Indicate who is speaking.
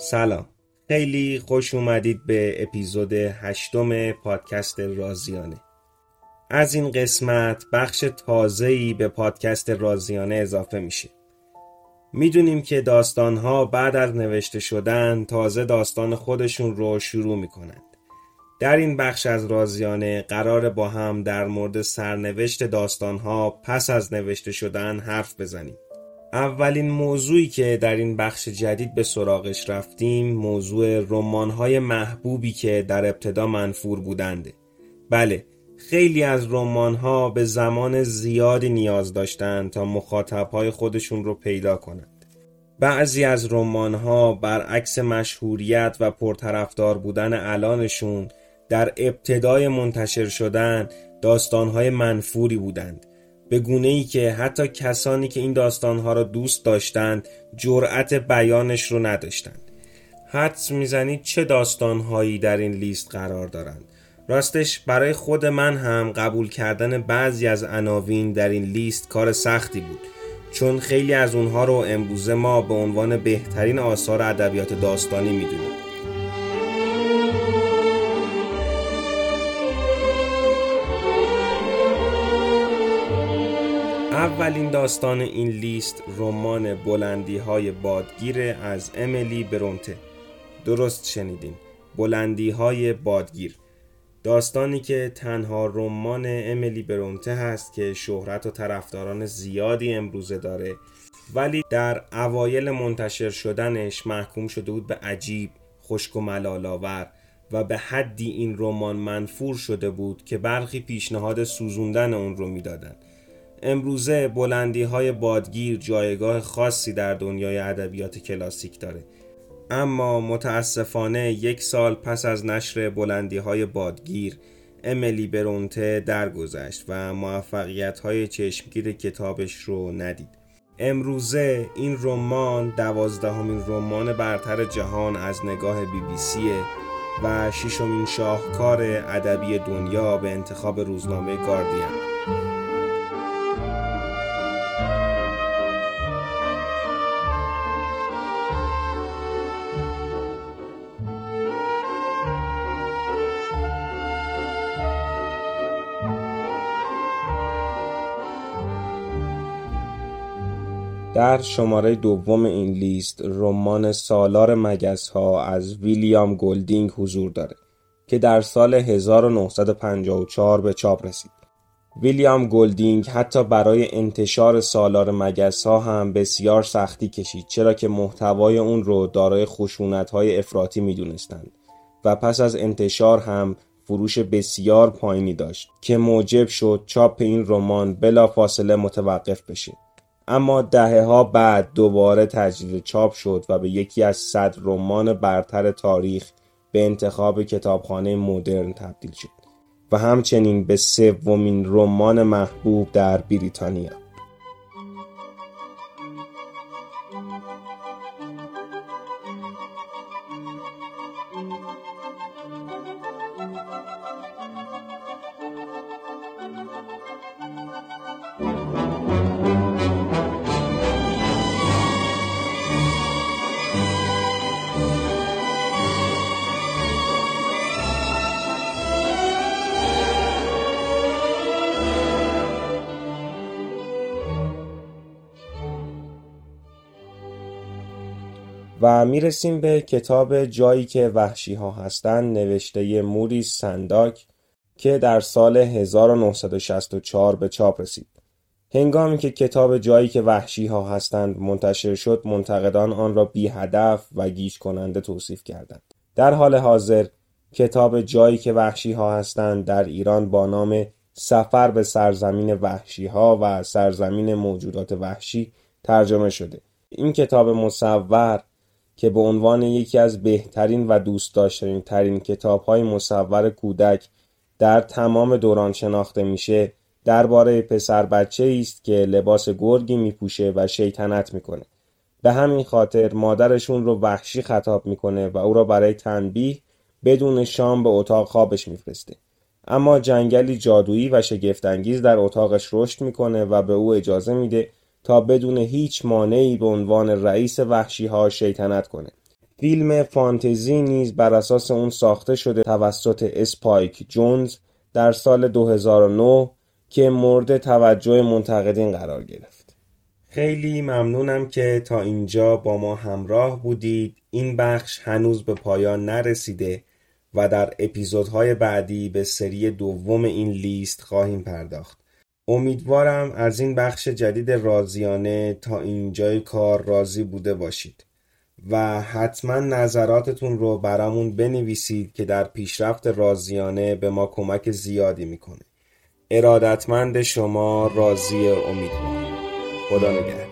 Speaker 1: سلام. خیلی خوش اومدید به اپیزود هشتم پادکست رازیانه. از این قسمت بخش تازه‌ای به پادکست رازیانه اضافه میشه. می‌دونیم که داستانها بعد از نوشته شدن تازه داستان خودشون رو شروع می‌کنند. در این بخش از رازیانه قرار با هم در مورد سرنوشت داستانها پس از نوشته شدن حرف بزنیم. اولین موضوعی که در این بخش جدید به سراغش رفتیم موضوع رمان‌های محبوبی که در ابتدا منفور بودند. بله خیلی از رمان‌ها به زمان زیادی نیاز داشتند تا مخاطبهای خودشون رو پیدا کنند بعضی از رمان‌ها برعکس مشهوریت و پرطرفدار بودن الانشون در ابتدای منتشر شدن داستانهای منفوری بودند به گونه ای که حتی کسانی که این داستانها را دوست داشتند جرأت بیانش رو نداشتند. حدس می‌زنید چه داستانهایی در این لیست قرار دارند. راستش برای خود من هم قبول کردن بعضی از عناوین در این لیست کار سختی بود چون خیلی از اونها رو امروزه ما به عنوان بهترین آثار ادبیات داستانی می‌دونیم. اولین داستان این لیست رمان بلندی های بادگیر از امیلی برونته. درست شنیدین. بلندی های بادگیر. داستانی که تنها رمان امیلی برونته هست که شهرت و طرفداران زیادی امروزه داره ولی در اوایل منتشر شدنش محکوم شده بود به عجیب خشک و ملالاور و به حدی این رمان منفور شده بود که برخی پیشنهاد سوزوندن اون رو می‌دادند امروزه بلندی های بادگیر جایگاه خاصی در دنیای ادبیات کلاسیک داره. اما متاسفانه یک سال پس از نشر بلندی های بادگیر امیلی برونته درگذشت و موفقیت های چشمگیر کتابش رو ندید. امروزه این رمان دوازدهمین رمان برتر جهان از نگاه بی بی سیه و ششمین شاهکار ادبی دنیا به انتخاب روزنامه گاردین. در شماره دوم این لیست رمان سالار مگس ها از ویلیام گلدینگ حضور داره که در سال 1954 به چاپ رسید. ویلیام گلدینگ حتی برای انتشار سالار مگس ها هم بسیار سختی کشید چرا که محتوای اون رو دارای خشونت های افراطی می دونستند و پس از انتشار هم فروش بسیار پایینی داشت که موجب شد چاپ این رمان بلا فاصله متوقف بشه. اما دهه ها بعد دوباره تجدید چاپ شد و به یکی از صد رمان برتر تاریخ به انتخاب کتابخانه مدرن تبدیل شد و همچنین به سومین رمان محبوب در بریتانیا. و می‌رسیم به کتاب جایی که وحشی ها هستن نوشته موریس سنداک که در سال 1964 به چاپ رسید. هنگامی که کتاب جایی که وحشی ها هستند منتشر شد منتقدان آن را بی هدف و گیج کننده توصیف کردند. در حال حاضر کتاب جایی که وحشی ها هستند در ایران با نام سفر به سرزمین وحشی ها و سرزمین موجودات وحشی ترجمه شده. این کتاب مصور که به عنوان یکی از بهترین و دوست داشتنی ترین کتاب های مصور کودک در تمام دوران شناخته میشه درباره پسر بچه است که لباس گرگی میپوشه و شیطنت می‌کنه. به همین خاطر مادرشون رو وحشی خطاب می‌کنه و او را برای تنبیه بدون شام به اتاق خوابش میفرسته. اما جنگلی جادویی و شگفتانگیز در اتاقش رشد می‌کنه و به او اجازه میده بدون هیچ مانعی به عنوان رئیس وحشی ها شیطنت کنه فیلم فانتزی نیز بر اساس اون ساخته شده توسط اسپایک جونز در سال 2009 که مورد توجه منتقدین قرار گرفت. خیلی ممنونم که تا اینجا با ما همراه بودید. این بخش هنوز به پایان نرسیده و در اپیزودهای بعدی به سری دوم این لیست خواهیم پرداخت. امیدوارم از این بخش جدید رازیانه تا اینجای کار راضی بوده باشید و حتما نظراتتون رو برامون بنویسید که در پیشرفت رازیانه به ما کمک زیادی می‌کنه. ارادتمند شما راضی امیدوار خدا نگهدار.